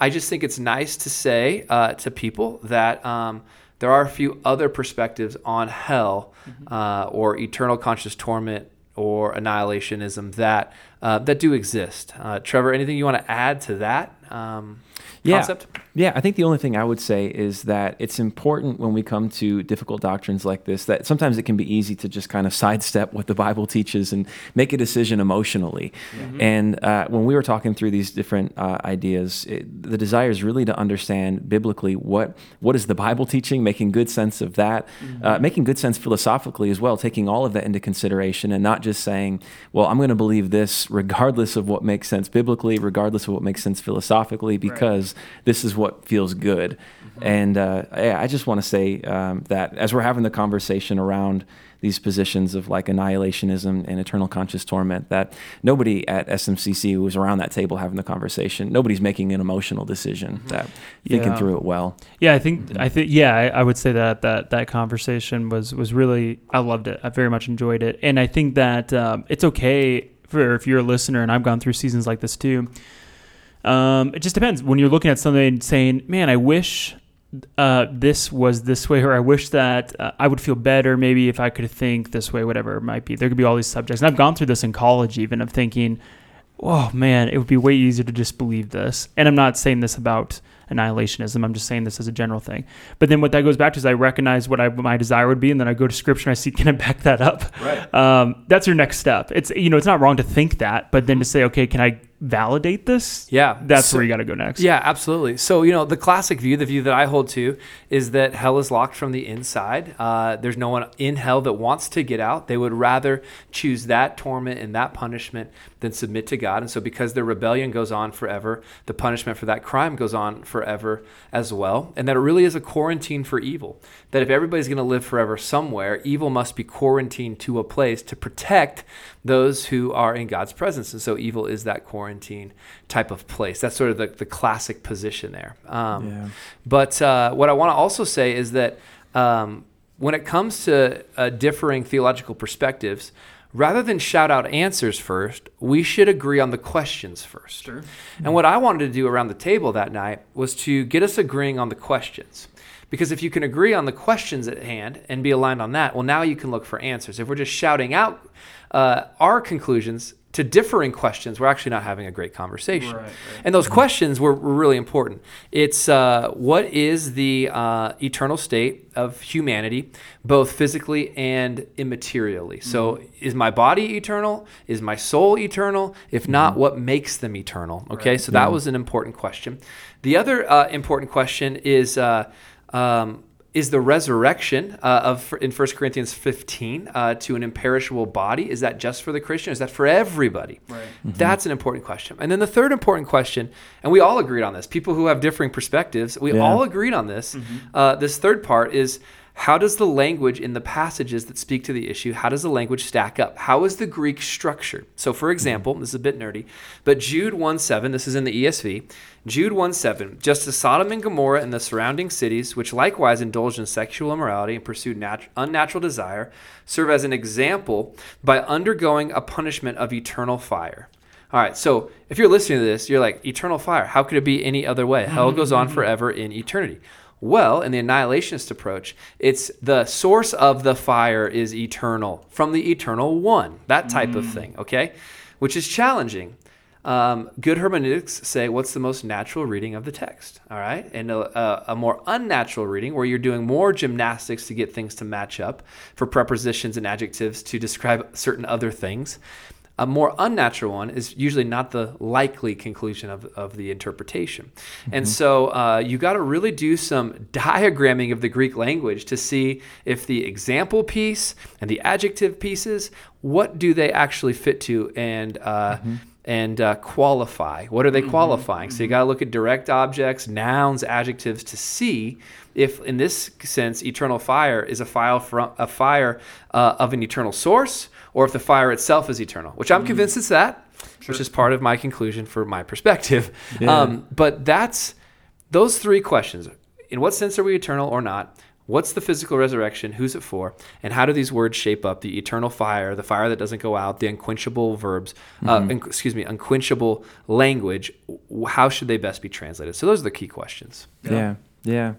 I just think it's nice to say uh, to people that um, there are a few other perspectives on hell mm-hmm. uh, or eternal conscious torment or annihilationism that uh, that do exist. Uh, Trevor, anything you want to add to that um, yeah. concept? Yeah, I think the only thing I would say is that it's important when we come to difficult doctrines like this that sometimes it can be easy to just kind of sidestep what the Bible teaches and make a decision emotionally. Mm-hmm. And uh, when we were talking through these different uh, ideas, it, the desire is really to understand biblically what what is the Bible teaching, making good sense of that, mm-hmm. uh, making good sense philosophically as well, taking all of that into consideration and not just saying, well, I'm going to believe this regardless of what makes sense biblically, regardless of what makes sense philosophically, because right. this is what what feels good. And uh, yeah, I just want to say um, that as we're having the conversation around these positions of like annihilationism and eternal conscious torment, that nobody at SMCC who was around that table having the conversation, nobody's making an emotional decision. That thinking Yeah. through it well. Yeah, I think I think yeah, I, I would say that that that conversation was was really I loved it. I very much enjoyed it, and I think that um, it's okay for if you're a listener, and I've gone through seasons like this too. Um, it just depends when you're looking at something and saying, "Man, I wish uh, this was this way," or "I wish that uh, I would feel better maybe if I could think this way." Whatever it might be, there could be all these subjects, and I've gone through this in college, even of thinking, oh man, it would be way easier to just believe this. And I'm not saying this about annihilationism. I'm just saying this as a general thing. But then what that goes back to is I recognize what I, my desire would be, and then I go to scripture and I see [LAUGHS] can I back that up. Right. Um, that's your next step. It's you know it's not wrong to think that, but then to say okay, can I validate this? Yeah. That's So- where you got to go next. Yeah, absolutely. So, you know, the classic view, the view that I hold to, is that hell is locked from the inside. Uh, there's no one in hell that wants to get out. They would rather choose that torment and that punishment than submit to God. And so, because their rebellion goes on forever, the punishment for that crime goes on forever as well. And that it really is a quarantine for evil. That if everybody's going to live forever somewhere, evil must be quarantined to a place to protect those who are in God's presence. And so, evil is that quarantine type of place. That's sort of the, the classic position there. Um, Yeah. But uh, what I want to also say is that um, when it comes to uh, differing theological perspectives, rather than shout out answers first, we should agree on the questions first. Sure. And what I wanted to do around the table that night was to get us agreeing on the questions. Because if you can agree on the questions at hand and be aligned on that, well, now you can look for answers. If we're just shouting out uh, our conclusions to differing questions, we're actually not having a great conversation. Right, right. And those questions were, were really important. It's uh, what is the uh, eternal state of humanity, both physically and immaterially? So, is my body eternal? Is my soul eternal? If not, what makes them eternal? Okay, so that was an important question. The other uh, important question is. Um, is the resurrection uh, of in 1 Corinthians 15 uh, to an imperishable body is that just for the Christian? Is that for everybody? Right. That's an important question. And then the third important question, and we all agreed on this. People who have differing perspectives, we Yeah. all agreed on this. Uh, this third part is how does the language in the passages that speak to the issue how does the language stack up how is the greek structured so for example this is a bit nerdy but jude 1 7 this is in the esv jude 1 7 just as sodom and gomorrah and the surrounding cities which likewise indulged in sexual immorality and pursued nat- unnatural desire serve as an example by undergoing a punishment of eternal fire all right, so if you're listening to this, you're like, eternal fire, how could it be any other way? Hell goes on [LAUGHS] forever in eternity. Well, in the annihilationist approach, it's the source of the fire is eternal, from the eternal one, that type of thing, okay? Which is challenging. Um, good hermeneutics say what's the most natural reading of the text, all right? And a, a, a more unnatural reading where you're doing more gymnastics to get things to match up for prepositions and adjectives to describe certain other things. A more unnatural one is usually not the likely conclusion of, of the interpretation. And so uh, you got to really do some [LAUGHS] diagramming of the Greek language to see if the example piece and the adjective pieces, what do they actually fit to and uh, and uh, qualify. What are they qualifying? So you got to look at direct objects, nouns, adjectives to see if, in this sense, eternal fire is a fire from a fire uh, of an eternal source, or if the fire itself is eternal. Which I'm convinced it's that, which is part of my conclusion for my perspective. [LAUGHS] Yeah. Um, but that's those three questions: in what sense are we eternal or not? What's the physical resurrection? Who's it for? And how do these words shape up the eternal fire, the fire that doesn't go out, the unquenchable verbs, uh, un- excuse me, unquenchable language? How should they best be translated? So those are the key questions. Yeah. yeah. Yeah,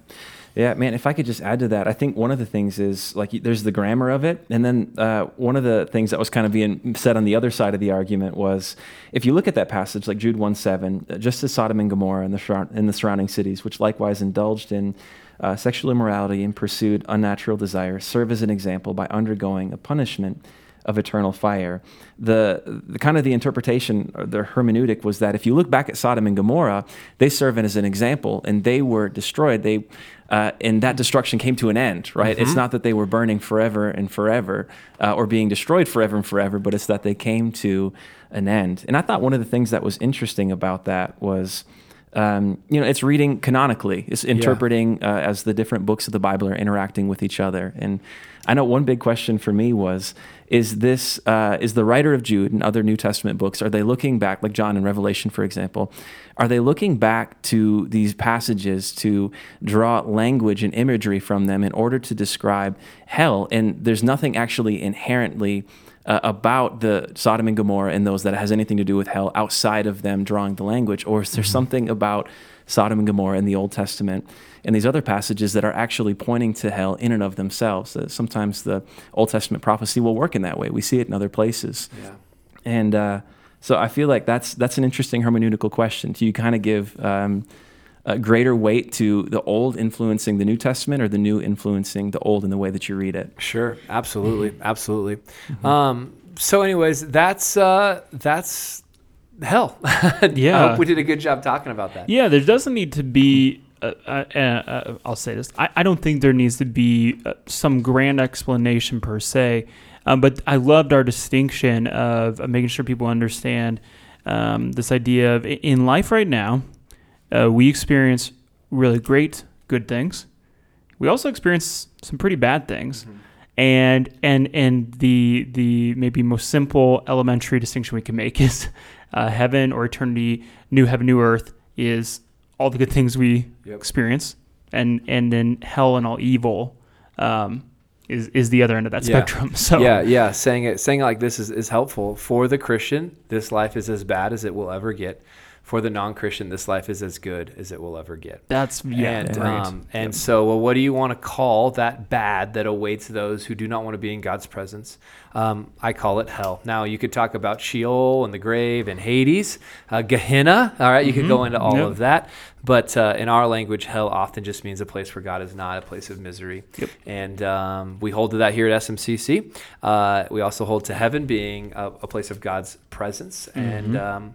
man. If I could just add to that, I think one of the things is like there's the grammar of it, and then uh, one of the things that was kind of being said on the other side of the argument was, if you look at that passage, like Jude one seven, uh, just as Sodom and Gomorrah and the and the surrounding cities, which likewise indulged in uh, sexual immorality and pursued unnatural desires, serve as an example by undergoing a punishment of eternal fire. The, the kind of the interpretation, or the hermeneutic was that if you look back at Sodom and Gomorrah, they serve as an example, and they were destroyed. They uh, and that destruction came to an end, right? It's not that they were burning forever and forever uh, or being destroyed forever and forever, but it's that they came to an end. And I thought one of the things that was interesting about that was um, you know, it's reading canonically. It's interpreting uh, as the different books of the Bible are interacting with each other. And I know one big question for me was: Is this uh, is the writer of Jude and other New Testament books? Are they looking back, like John in Revelation, for example? Are they looking back to these passages to draw language and imagery from them in order to describe hell? And there's nothing actually inherently uh, about the Sodom and Gomorrah and those that has anything to do with hell outside of them drawing the language? Or is there mm-hmm. something about Sodom and Gomorrah in the Old Testament and these other passages that are actually pointing to hell in and of themselves? Uh, sometimes the Old Testament prophecy will work in that way. We see it in other places. Yeah. And uh, so I feel like that's that's an interesting hermeneutical question. Do you kind of give um, a greater weight to the old influencing the New Testament or the new influencing the old in the way that you read it? Sure, absolutely, mm-hmm. absolutely. Mm-hmm. Um, so, anyways, that's uh, that's hell. [LAUGHS] yeah, I hope we did a good job talking about that. Yeah, there doesn't need to be. Uh, uh, uh, uh I'll say this. I, I, don't think there needs to be uh, some grand explanation per se, um, but I loved our distinction of making sure people understand um, this idea of in life right now uh, we experience really great, good things. We also experience some pretty bad things. Mm-hmm. And and and the the maybe most simple elementary distinction we can make is [LAUGHS] uh, heaven or eternity, new heaven, new earth is all the good things we yep. experience, and and then hell and all evil um, is is the other end of that yeah. spectrum. [LAUGHS] So yeah, yeah, saying it saying it like this is, is helpful for the Christian. This life is as bad as it will ever get for the non-Christian, this life is as good as it will ever get. That's yeah, and, um, and yep. so, well, what do you want to call that bad that awaits those who do not want to be in God's presence? Um, I call it hell. Now, you could talk about Sheol and the grave and Hades, uh, Gehenna. All right, you mm-hmm. could go mm-hmm. into all yep. of that, but uh, in our language, hell often just means a place where God is not, a place of misery. Yep. And um, we hold to that here at SMCC. Uh, we also hold to heaven being a, a place of God's presence, mm-hmm. and um,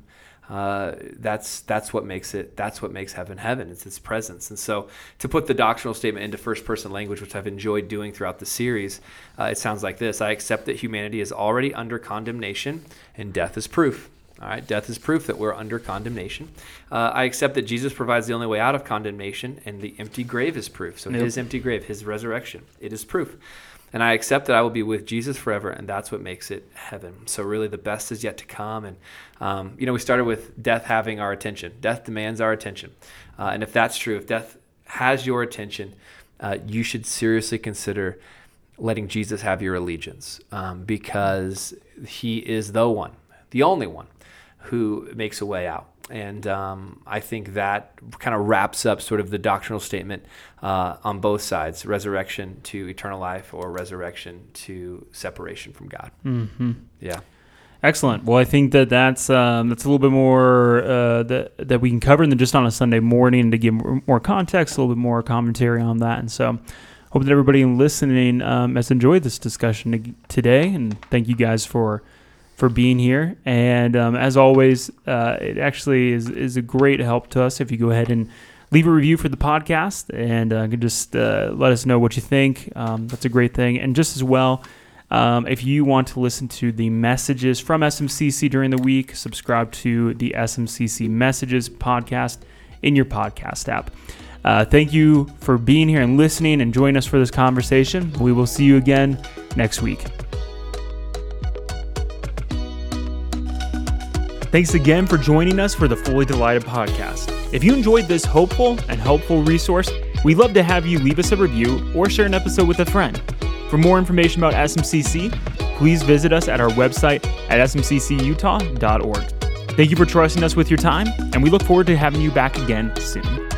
uh, that's that's what makes it that's what makes heaven heaven. It's its presence. And so to put the doctrinal statement into first person language which i've enjoyed doing throughout the series uh, it sounds like this. I accept that humanity is already under condemnation and death is proof. All right? Death is proof that we're under condemnation. Uh, i accept that jesus provides the only way out of condemnation and the empty grave is proof. So his empty grave. His resurrection. It is proof and I accept that I will be with Jesus forever, and that's what makes it heaven. So really, the best is yet to come. And um, you know, we started with death having our attention. Death demands our attention, uh, and if that's true, if death has your attention, uh, you should seriously consider letting Jesus have your allegiance, um, because He is the one, the only one, who makes a way out. And um, I think that kind of wraps up sort of the doctrinal statement uh, on both sides resurrection to eternal life or resurrection to separation from God. Mm-hmm. Yeah. Excellent. Well, I think that that's um, that's a little bit more uh, that that we can cover than just on a Sunday morning to give more context, a little bit more commentary on that. And so, hope that everybody listening um, has enjoyed this discussion today. And thank you guys for for being here. And um, as always, uh, it actually is, is a great help to us if you go ahead and leave a review for the podcast and uh, can just uh, let us know what you think. Um, that's a great thing. And just as well, um, if you want to listen to the messages from SMCC during the week, subscribe to the SMCC Messages podcast in your podcast app. Uh, thank you for being here and listening and joining us for this conversation. We will see you again next week. Thanks again for joining us for the Fully Delighted podcast. If you enjoyed this hopeful and helpful resource, we'd love to have you leave us a review or share an episode with a friend. For more information about SMCC, please visit us at our website at smccutah.org. Thank you for trusting us with your time, and we look forward to having you back again soon.